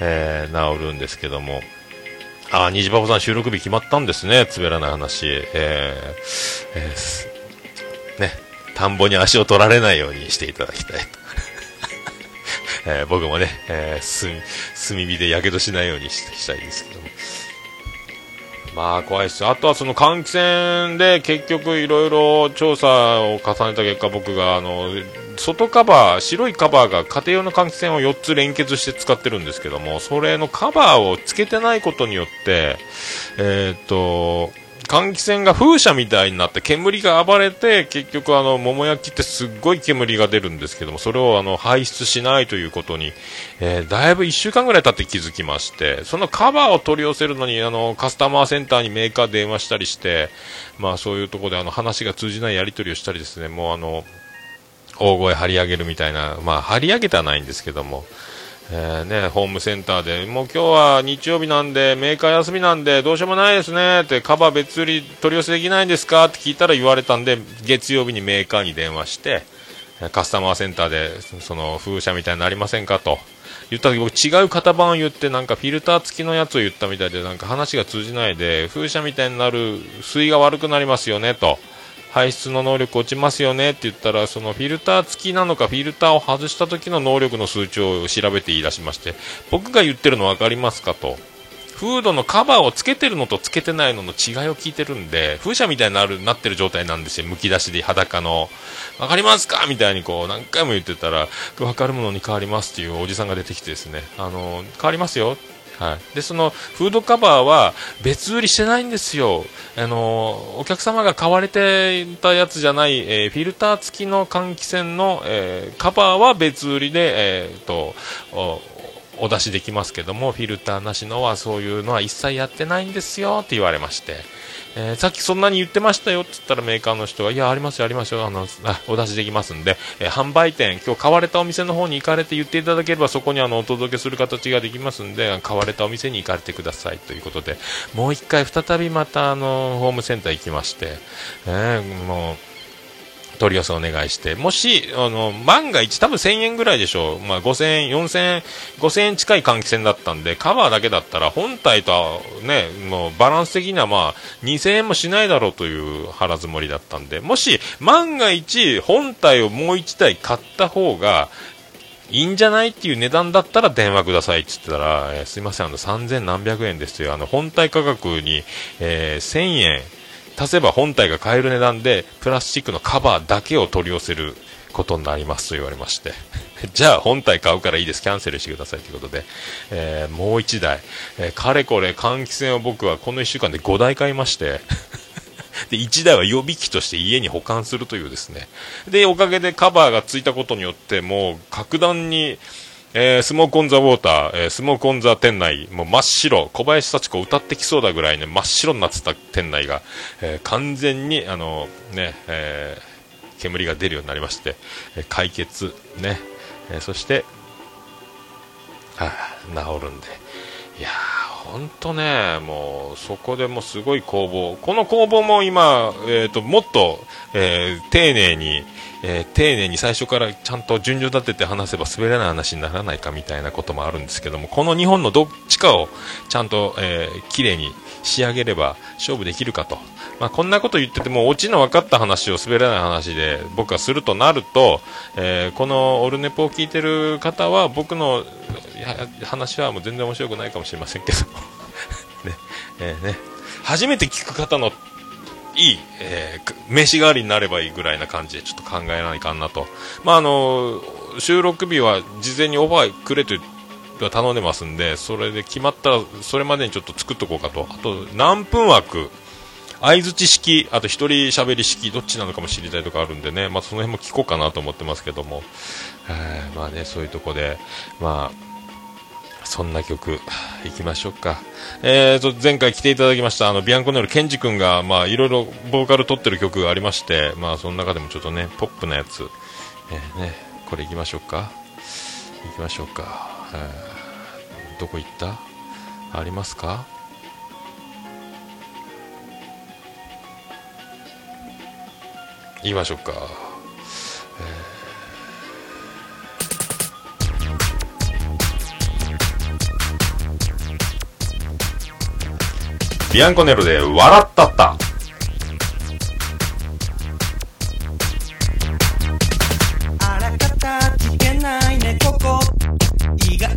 えー治るんですけども、あ、虹パパさん収録日決まったんですね、滑らない話。えーえーね、田んぼに足を取られないようにしていただきたいと。えー僕もね、えー炭火でやけどしないようにししたいですけども。まあ怖いっす。あとはその換気扇で結局いろいろ調査を重ねた結果僕があの、外カバー、白いカバーが家庭用の換気扇を4つ連結して使ってるんですけども、それのカバーをつけてないことによって、えーっと、換気扇が風車みたいになって煙が暴れて結局あの桃焼きってすっごい煙が出るんですけどもそれをあの排出しないということに、えーだいぶ1週間ぐらい経って気づきましてそのカバーを取り寄せるのにあのカスタマーセンターにメーカー電話したりしてまあそういうところであの話が通じないやり取りをしたりですねもうあの大声張り上げるみたいなまあ張り上げてはないんですけどもえーね、ホームセンターで、もう今日は日曜日なんで、メーカー休みなんで、どうしようもないですねって、カバー別売り取り寄せできないんですかって聞いたら言われたんで、月曜日にメーカーに電話して、カスタマーセンターで、その風車みたいになりませんかと。言った時僕違う型番を言ってなんかフィルター付きのやつを言ったみたいでなんか話が通じないで風車みたいになる水が悪くなりますよねと排出の能力落ちますよねって言ったらそのフィルター付きなのかフィルターを外した時の能力の数値を調べて言い出しまして僕が言ってるの分かりますかと。フードのカバーをつけてるのとつけてないのの違いを聞いてるんで風車みたいになるなってる状態なんですよ。むき出しで裸の分かりますかみたいにこう何回も言ってたら分かるものに変わりますっていうおじさんが出てきてですねあの変わりますよ。はい、でそのフードカバーは別売りしてないんですよ、あのお客様が買われていたやつじゃない、えーフィルター付きの換気扇の、えーカバーは別売りで、えーとおお出しできますけどもフィルターなしのはそういうのは一切やってないんですよって言われまして、えーさっきそんなに言ってましたよって言ったらメーカーの人がいやありますよありますよあのあお出しできますんで、えー販売店今日買われたお店の方に行かれて言っていただければそこにあのお届けする形ができますんで買われたお店に行かれてくださいということでもう一回再びまたあのホームセンター行きまして、えーもう取り寄せお願いして、もし、あの、万が一、多分1000円ぐらいでしょう。まあ、5000円、4000円、5000円近い換気扇だったんで、カバーだけだったら、本体とね、もうバランス的にはまあ、2000円もしないだろうという腹積もりだったんで、もし、万が一、本体をもう1台買った方が、いいんじゃないっていう値段だったら電話くださいって言ったら、えーすいません、あの、3000何百円ですよ。あの、本体価格に、えー1000円足せば本体が買える値段で、プラスチックのカバーだけを取り寄せることになりますと言われまして。じゃあ本体買うからいいです。キャンセルしてくださいということで、えーもう1台、えーかれこれ換気扇を僕はこの1週間で5台買いまして、で、1台は予備機として家に保管するというですね。で、おかげでカバーがついたことによって、もう格段に、えースモークオンザウォーター、えースモークオンザ店内、もう真っ白、小林幸子歌ってきそうだぐらいね、真っ白になってた店内が、えー完全に、あの、ね、え煙が出るようになりまして、え解決、ね、えそして、はあ、治るんで。いやー、ほんとね、もう、そこでもすごい工房。この工房も今、えっ、と、もっと、えー丁寧に、えー丁寧に最初からちゃんと順序立てて話せば滑らない話にならないかみたいなこともあるんですけども、この2本のどっちかをちゃんと、えー綺麗に仕上げれば勝負できるかと。まあ、こんなこと言ってても、オチの分かった話を滑らない話で僕がするとなると、えーこのオルネポを聞いてる方は僕の話はもう全然面白くないかもしれませんけど、ねえーね、初めて聞く方のいい、えー名刺代わりになればいいぐらいな感じでちょっと考えないかなと。まあ、あの、収録日は事前にオファーくれと頼んでますんで、それで決まったら、それまでにちょっと作っとこうかと。あと、何分枠、相づち式、あと一人喋り式、どっちなのかも知りたいとかあるんでね、まあ、その辺も聞こうかなと思ってますけども、えーまあね、そういうとこで、まあ、そんな曲、いきましょうか。えーと、前回来ていただきました、あの、ビアンコネルケンジ君が、まあ、いろいろボーカル撮ってる曲がありまして、まあ、その中でもちょっとね、ポップなやつ、えーね、これいきましょうか。いきましょうか。えーどこ行った？ありますか？言いましょうか。ビアンコネロで笑ったった。あらかた聞けないねここ意外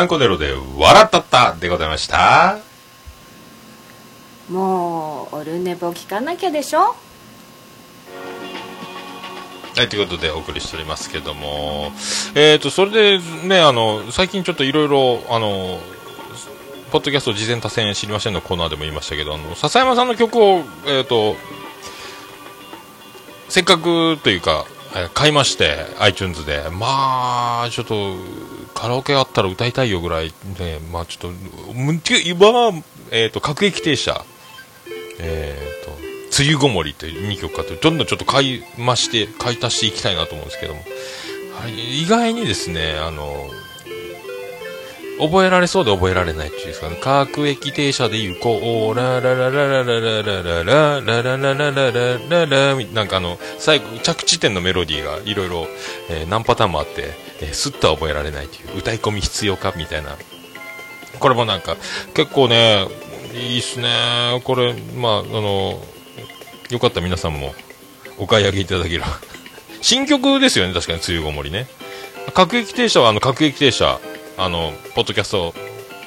ビアンコネロで笑ったったでございました。もうオルネポ聞かなきゃでしょ？はい、ということでお送りしておりますけども、えっ、と、それでね、あの、最近ちょっといろいろ、あの、ポッドキャスト事前多戦知りませんのコーナーでも言いましたけど、あの、笹山さんの曲を、えっ、と、せっかくというか、えー買いまして、iTunes で。まあ、ちょっと、カラオケあったら歌いたいよぐらいね、まあちょっと、む今は、えっ、と、各駅停車、えっ、と、梅雨ごもりという2曲かと、どんどんちょっと買い増して、買い足していきたいなと思うんですけども、はい、意外にですね、あの、覚えられそうで覚えられないっていうんですかね、各駅停車で行こう、ララララララララララララララララララなんかあの、最後、着地点のメロディーがいろいろ、えー何パターンもあって、えースッとは覚えられないという、歌い込み必要かみたいな。これもなんか、結構ね、いいっすね。これ、まあ、あの、よかった皆さんもお買い上げいただければ。新曲ですよね、確かに、梅雨ごもりね。各駅停車は、あの、各駅停車、あの、ポッドキャスト、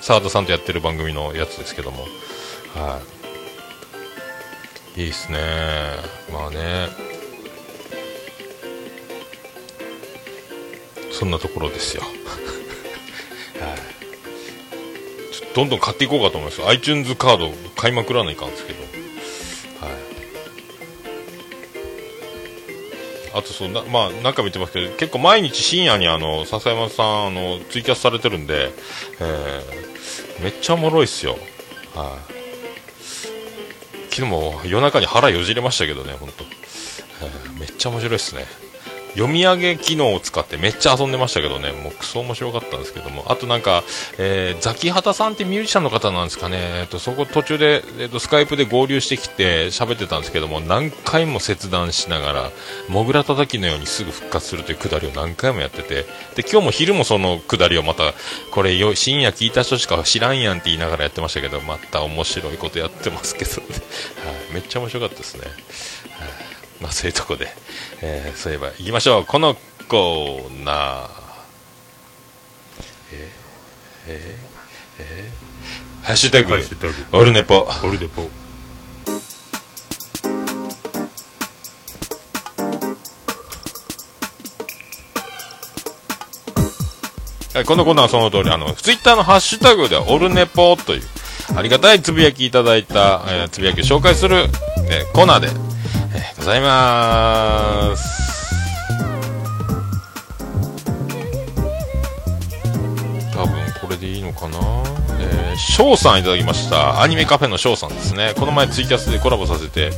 澤田さんとやってる番組のやつですけども。はい。いいっすね。まあね。そんなところですよ。はい。どんどん買っていこうかと思います。iTunes カード買いまくらないかんですけど。はい。あとそうな、まあ、何回も言ってますけど、結構毎日深夜にあの、笹山さん、あの、ツイキャスされてるんで、えー、めっちゃおもろいっすよ。はい。昨日も夜中に腹よじれましたけどね、本当。えーめっちゃ面白いっすね。読み上げ機能を使ってめっちゃ遊んでましたけどね、もうクソ面白かったんですけども、あとなんか、えーザキハタさんってミュージシャンの方なんですかね、えっと、そこ途中で、えっと、スカイプで合流してきて喋ってたんですけども、何回も切断しながら、モグラ叩きのようにすぐ復活するというくだりを何回もやってて、で、今日も昼もそのくだりをまた、これよ深夜聞いた人しか知らんやんって言いながらやってましたけど、また面白いことやってますけどね、はい、めっちゃ面白かったですね。はい。まあそういうとこで、えーそういえば行きましょう。このコーナー。えー、えー、えー、ハッシュタグ、ハッシュタグオルネポ。オルネポはいこのコーナーはその通り、あの、ツイッターのハッシュタグでオルネポという、ありがたいつぶやきいただいた、えーつぶやきを紹介する、えーコーナーで、ございます。多分これでいいのかな？えー、翔さんいただきました。アニメカフェの翔さんですね。この前ツイキャスでコラボさせて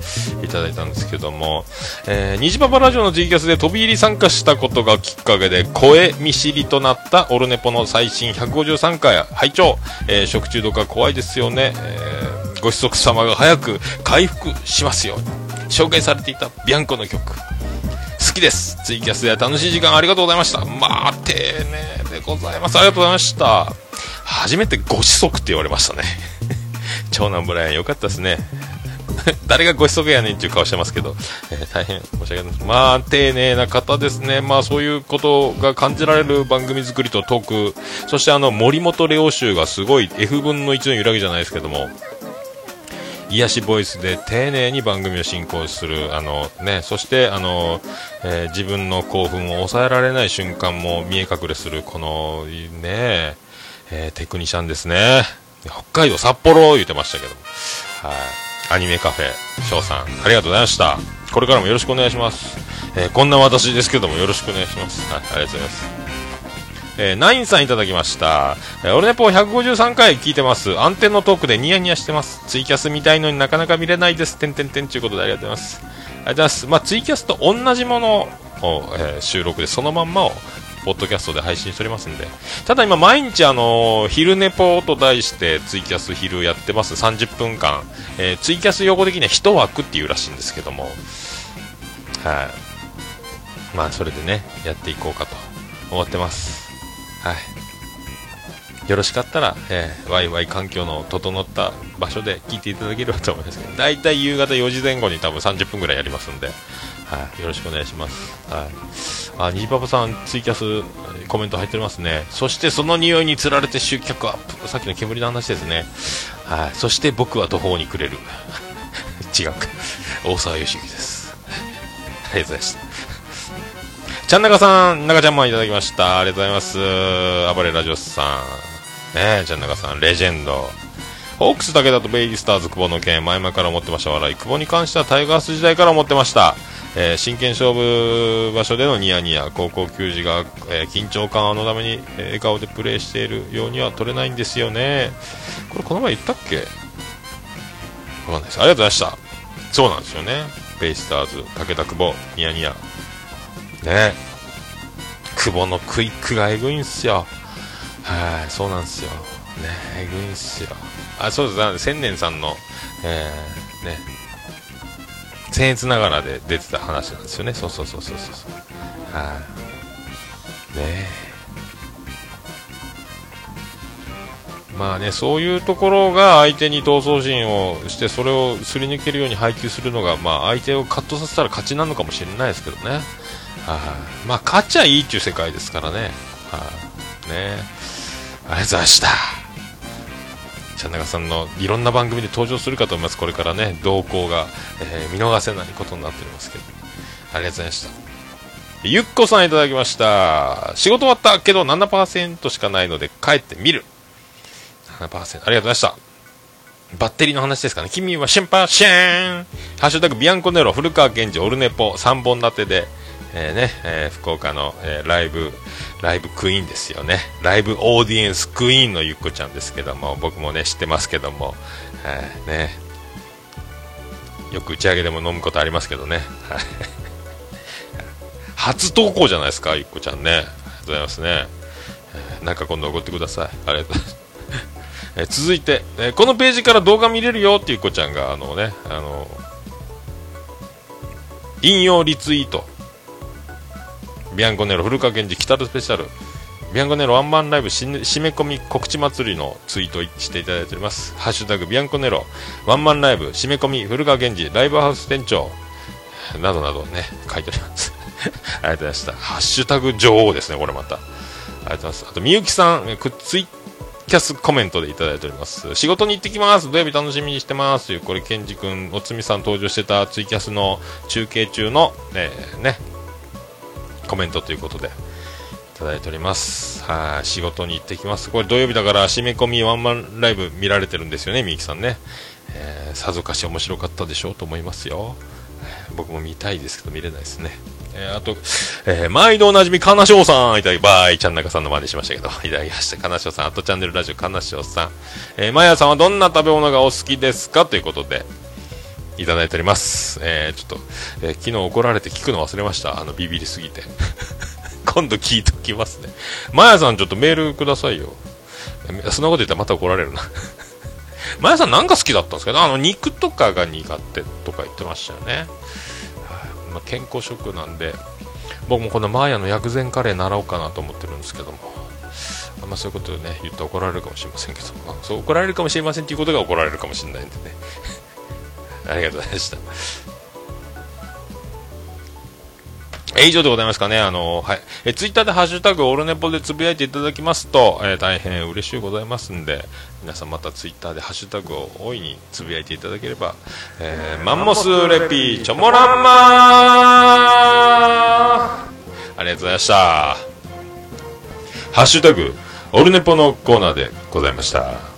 いただいたんですけども、えー、虹パパラジオのツイキャスで飛び入り参加したことがきっかけで声見知りとなったオルネポの最新153回拝聴、えー食中毒は怖いですよね。えーご子息様が早く回復しますように。紹介されていたビアンコの曲。好きです。ツイキャスで楽しい時間ありがとうございました。まあ、丁寧でございます。ありがとうございました。初めてご子息って言われましたね。長男ブライアンよかったですね。誰がご子息やねんっていう顔してますけど、え ー大変申し訳ないです。まあ、丁寧な方ですね。まあ、そういうことが感じられる番組作りとトーク、そしてあの、森本レオ集がすごい F 分の1の揺らぎじゃないですけども、癒しボイスで丁寧に番組を進行する、あのね、そしてあの、えー自分の興奮を抑えられない瞬間も見え隠れする、このね、えーテクニシャンですね。北海道札幌言ってましたけども。はい。アニメカフェ、翔さん、ありがとうございました。これからもよろしくお願いします。えーこんな私ですけどもよろしくお願いします。はい、ありがとうございます。えーナインさんいただきました。えー、オルネポ153回聞いてます。安定のトークでニヤニヤしてます。ツイキャス見たいのになかなか見れないです。てんてんてんということでありがとうございます。ありがとうございます。まあ、ツイキャスと同じものを、えー収録でそのまんまを、ポッドキャストで配信しておりますんで。ただ今毎日あのー昼寝ポと題してツイキャス昼やってます。30分間。えーツイキャス用語的には一枠っていうらしいんですけども。はい。まあ、それでね、やっていこうかと思ってます。はい。よろしかったら、えー、ワイワイ環境の整った場所で聞いていただければと思いますけど、だいたい夕方4時前後に多分30分ぐらいやりますんで、はい、よろしくお願いします。はい。あ、にじパパさん、ツイキャスコメント入ってますね。そしてその匂いにつられて集客アップ。さっきの煙の話ですね。はい。そして僕は途方に暮れる。違うか。大沢良之です。ありがとうございました。ちゃんなかさん、中ちゃんマンいただきました。ありがとうございます。暴れラジオスさん。ねえ、ちゃんなかさん、レジェンド。ホークスだけだとベイリスターズ久保の件、前々から思ってました。笑い。久保に関してはタイガース時代から思ってました。えー真剣勝負場所でのニヤニヤ、高校球児が、えー緊張感あのために、えー笑顔でプレーしているようには取れないんですよね。これこの前言ったっけ？わかんないです。ありがとうございました。そうなんですよね。ベイスターズ、武田久保、ニヤニヤ。ね久保のクイックがえぐいんすよ。はい、そうなんですよ。ねえぐいんすよ。あ、そうです、なの千年さんの、えー、ね、僭越ながらで出てた話なんですよね。そうそうそうそうそうそう。はい。ねえ。まあね、そういうところが相手に闘争心をして、それをすり抜けるように配球するのが、まあ相手をカットさせたら勝ちなのかもしれないですけどね。はい、まあ勝ちはいいっていう世界ですからね。はい、ね。ありがとうございました。ちゃんなかさんのいろんな番組で登場するかと思います。これからね、動向が、えー見逃せないことになっておりますけど。ありがとうございました。ゆっこさんいただきました。仕事終わったけど7%しかないので帰ってみる。7%。ありがとうございました。バッテリーの話ですかね。君は心配しーん。ハッシュタグビアンコネロ、古川健二、オルネポ、3本立てで、えーね、えー福岡の、えーライブ、ライブクイーンですよね。ライブオーディエンスクイーンのゆっこちゃんですけども、僕もね、知ってますけども、えーね、よく打ち上げでも飲むことありますけどね。初投稿じゃないですか、ゆっこちゃんね。ありがとうございますね。えーなんか今度送ってください。ありがとうございます。え続いて、えーこのページから動画見れるよっていう子ちゃんが、あのね、あの引用リツイート。ビアンコネロ古川源氏北ルスペシャル。ビアンコネロワンマンライブ締め込み告知祭りのツイートしていただいております。ハッシュタグビアンコネロワンマンライブ締め込み古川源氏ライブハウス店長などなどね、書いております。ありがとうございました。ハッシュタグ女王ですね、これまた。ありがとうございます。あと、みゆきさん、えくツイキャスコメントでいただいております。仕事に行ってきます。土曜日楽しみにしてます。という、これ、ケンジ君、おつみさん登場してたツイキャスの中継中の、えーね、コメントということで、いただいております。はい、仕事に行ってきます。これ土曜日だから、締め込みワンマンライブ見られてるんですよね、みゆきさんね。えーさぞかし面白かったでしょうと思いますよ。僕も見たいですけど、見れないですね。えーあと、えー毎度おなじみ、かなしょうさん、いただき、バイ、ちゃんなかさんの真似しましたけど、いただきました。かなしょうさん、あとチャンネルラジオ、かなしょうさん。えー、まやさんはどんな食べ物がお好きですか？ということで、いただいております。えーちょっと、えー昨日怒られて聞くの忘れました。あの、ビビりすぎて。今度聞いときますね。まやさん、ちょっとメールくださいよ。えそんなこと言ったらまた怒られるな。まやさんなんか好きだったんですけど、あの、肉とかが苦手とか言ってましたよね。まあ、健康食なんで、僕もこのマーヤの薬膳カレー習おうかなと思ってるんですけども、あんまそういうことをね、言って怒られるかもしれませんけど、まあ、そう怒られるかもしれませんということが怒られるかもしれないんでね。ありがとうございました。え以上でございますかね。あの、はい。え、ツイッターでハッシュタグオルネポでつぶやいていただきますと、えー大変嬉しいございますんで、皆さんまたツイッターでハッシュタグを大いにつぶやいていただければ、えーマンモスレピーチョモランマーありがとうございました。ハッシュタグオルネポのコーナーでございました。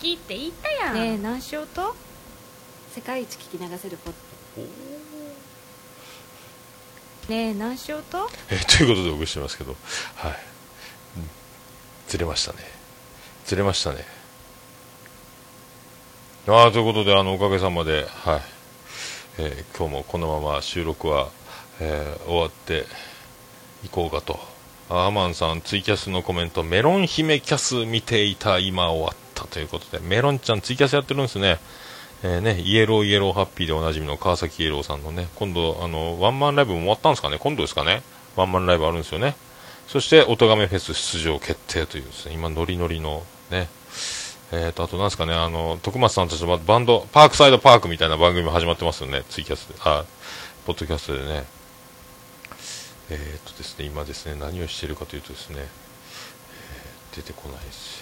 聞きって言ったやん。ねえ何しようと？世界一聞き流せるポッねえ何しようと？えーということでお送りしてますけど、はい。うん。ずれましたね。ずれましたね。ああということであのおかげさまではい、えー今日もこのまま収録は、えー終わっていこうかと。アーマンさんツイキャスのコメントメロン姫キャス見ていた。今終わったということでメロンちゃんツイキャスやってるんですねえーね、 Yellow Yellow Happy でおなじみの川崎イエローさんのね、今度、あの、ワンマンライブも終わったんですかね？今度ですかね？ワンマンライブあるんですよね。そして、おとがめフェス出場決定というですね、今ノリノリのね、えーと、あとなんですかね、あの、徳松さんたちのバンド、パークサイドパークみたいな番組も始まってますよね、ツイキャスで、あ、ポッドキャストでね。えーとですね、今ですね、何をしているかというとですね、えー出てこないです。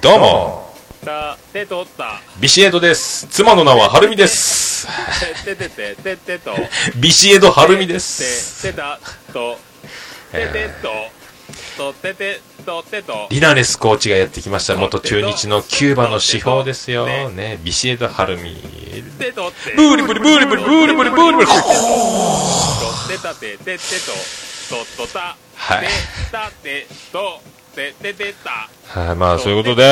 どうも。ビシエドです。妻の名ははるみです。てててててと。ビシエドはるみです。てたと。ててととててとてと。リナレスコーチがやってきました。元中日のキューバの司法ですよ。ねビシエドはるみブーリブリブーリブリブーリブリブーリブリとてたてててとととたはいてたてとててたはい、まあ、そういうことで、え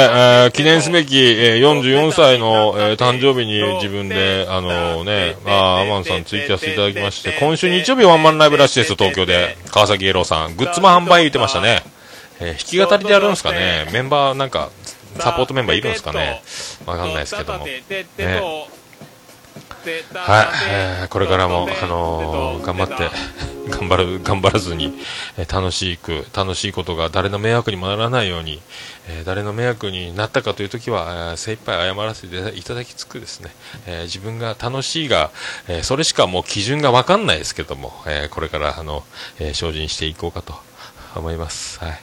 ー記念すべき、えー44歳の、えー誕生日に自分で、あのね、まあアマンさんツイキャスいただきまして、今週日曜日ワンマンライブラッシュです、東京で。川崎イエローさん。グッズも販売言ってましたね。えー弾き語りでやるんですかね。メンバー、なんか、サポートメンバーいるんですかね。わかんないですけども。ねはい、えーこれからも、あのー頑張って、頑張る、頑張らずに、えー楽しく、楽しいことが誰の迷惑にもならないように、えー誰の迷惑になったかというときは、えー精一杯謝らせていただきつくですね、えー自分が楽しいが、えーそれしかもう基準がわかんないですけども、えーこれから、あの、えー精進していこうかと思います。はい。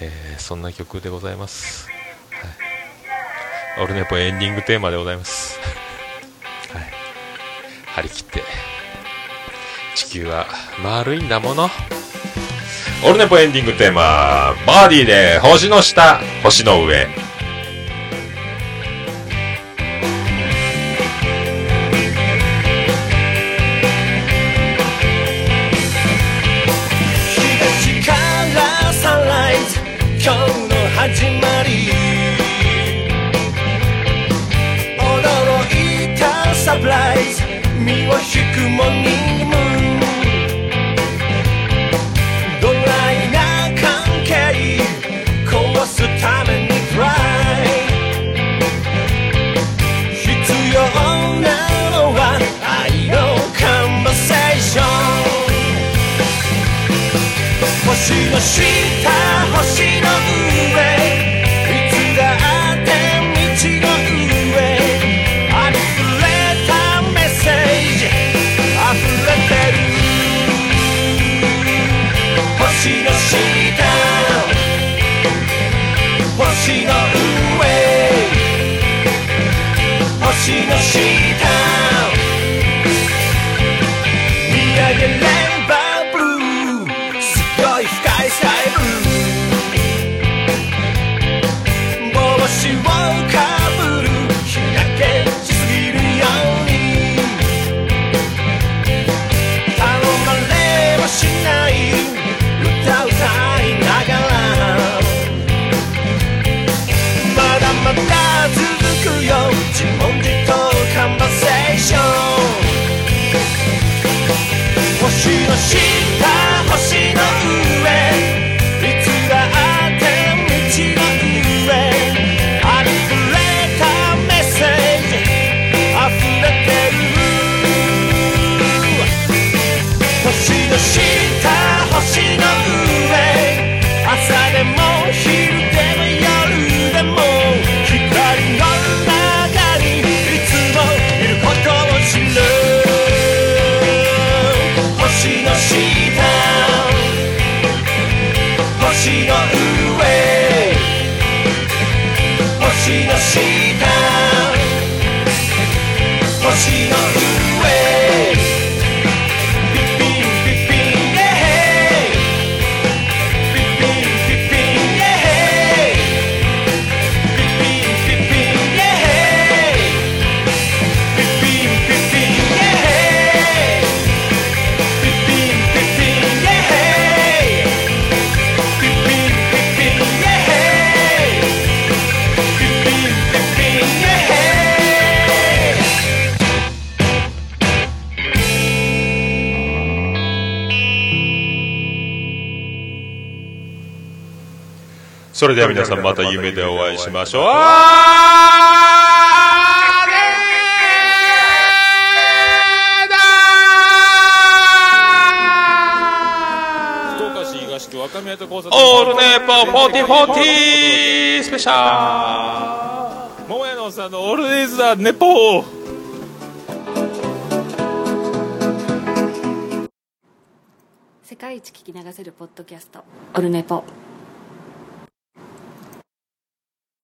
えーそんな曲でございます。はい。オルネポエンディングテーマでございます。張り切って地球は丸いんだもの。オルネポエンディングテーマバーディーで星の下星の上。星の下星の上いつだって道の上あふれたメッセージあふれてる星の下星の上れでは皆さんまた夢でお会いしましょう。オールネポ4040スペシャル。桃屋のさんのオールデイズだネポー。世界一聞き流せるポッドキャスト。オルネポ